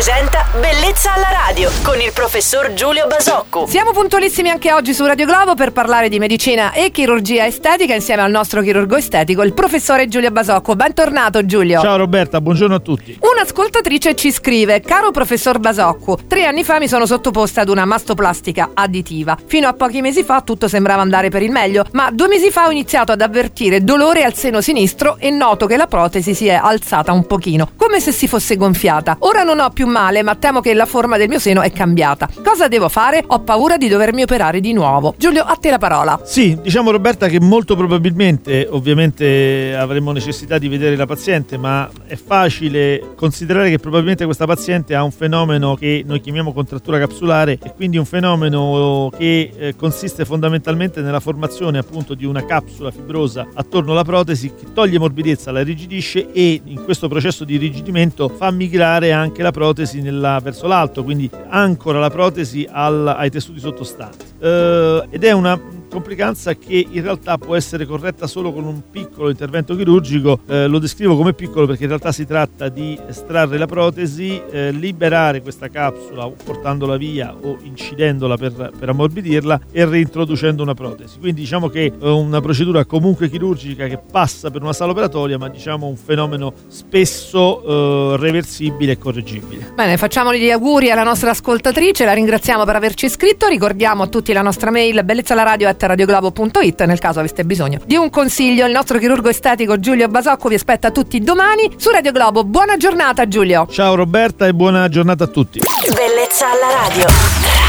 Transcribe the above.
presenta Bellezza alla radio con il professor Giulio Basocco. Siamo puntualissimi anche oggi su Radio Globo per parlare di medicina e chirurgia estetica insieme al nostro chirurgo estetico, il professore Giulio Basocco. Bentornato Giulio. Ciao Roberta, buongiorno a tutti. Un'ascoltatrice ci scrive: Caro professor Basocco, tre anni fa mi sono sottoposta ad una mastoplastica additiva. Fino a pochi mesi fa tutto sembrava andare per il meglio, ma due mesi fa ho iniziato ad avvertire dolore al seno sinistro e noto che la protesi si è alzata un pochino, come se si fosse gonfiata. Ora non ho più male, ma temo che la forma del mio seno è cambiata. Cosa devo fare? Ho paura di dovermi operare di nuovo. Giulio, a te la parola. Sì, diciamo Roberta che molto probabilmente, ovviamente avremo necessità di vedere la paziente, ma è facile considerare che probabilmente questa paziente ha un fenomeno che noi chiamiamo contrattura capsulare e quindi un fenomeno che eh, consiste fondamentalmente nella formazione appunto di una capsula fibrosa attorno alla protesi che toglie morbidezza, la rigidisce e in questo processo di rigidimento fa migrare anche la protesi nella, verso l'alto, quindi ancora la protesi al, ai tessuti sottostanti. Uh, ed è una complicanza che in realtà può essere corretta solo con un piccolo intervento chirurgico, eh, lo descrivo come piccolo perché in realtà si tratta di estrarre la protesi, eh, liberare questa capsula portandola via o incidendola per, per, ammorbidirla e reintroducendo una protesi. Quindi diciamo che è una procedura comunque chirurgica che passa per una sala operatoria ma diciamo un fenomeno spesso eh, reversibile e correggibile. Bene, facciamo gli auguri alla nostra ascoltatrice, la ringraziamo per averci iscritto, ricordiamo a tutti la nostra mail bellezza radioglobo.it nel caso aveste bisogno di un consiglio. Il nostro chirurgo estetico Giulio Basocco vi aspetta tutti domani su Radio Globo. Buona giornata Giulio. Ciao Roberta e buona giornata a tutti. Bellezza alla radio.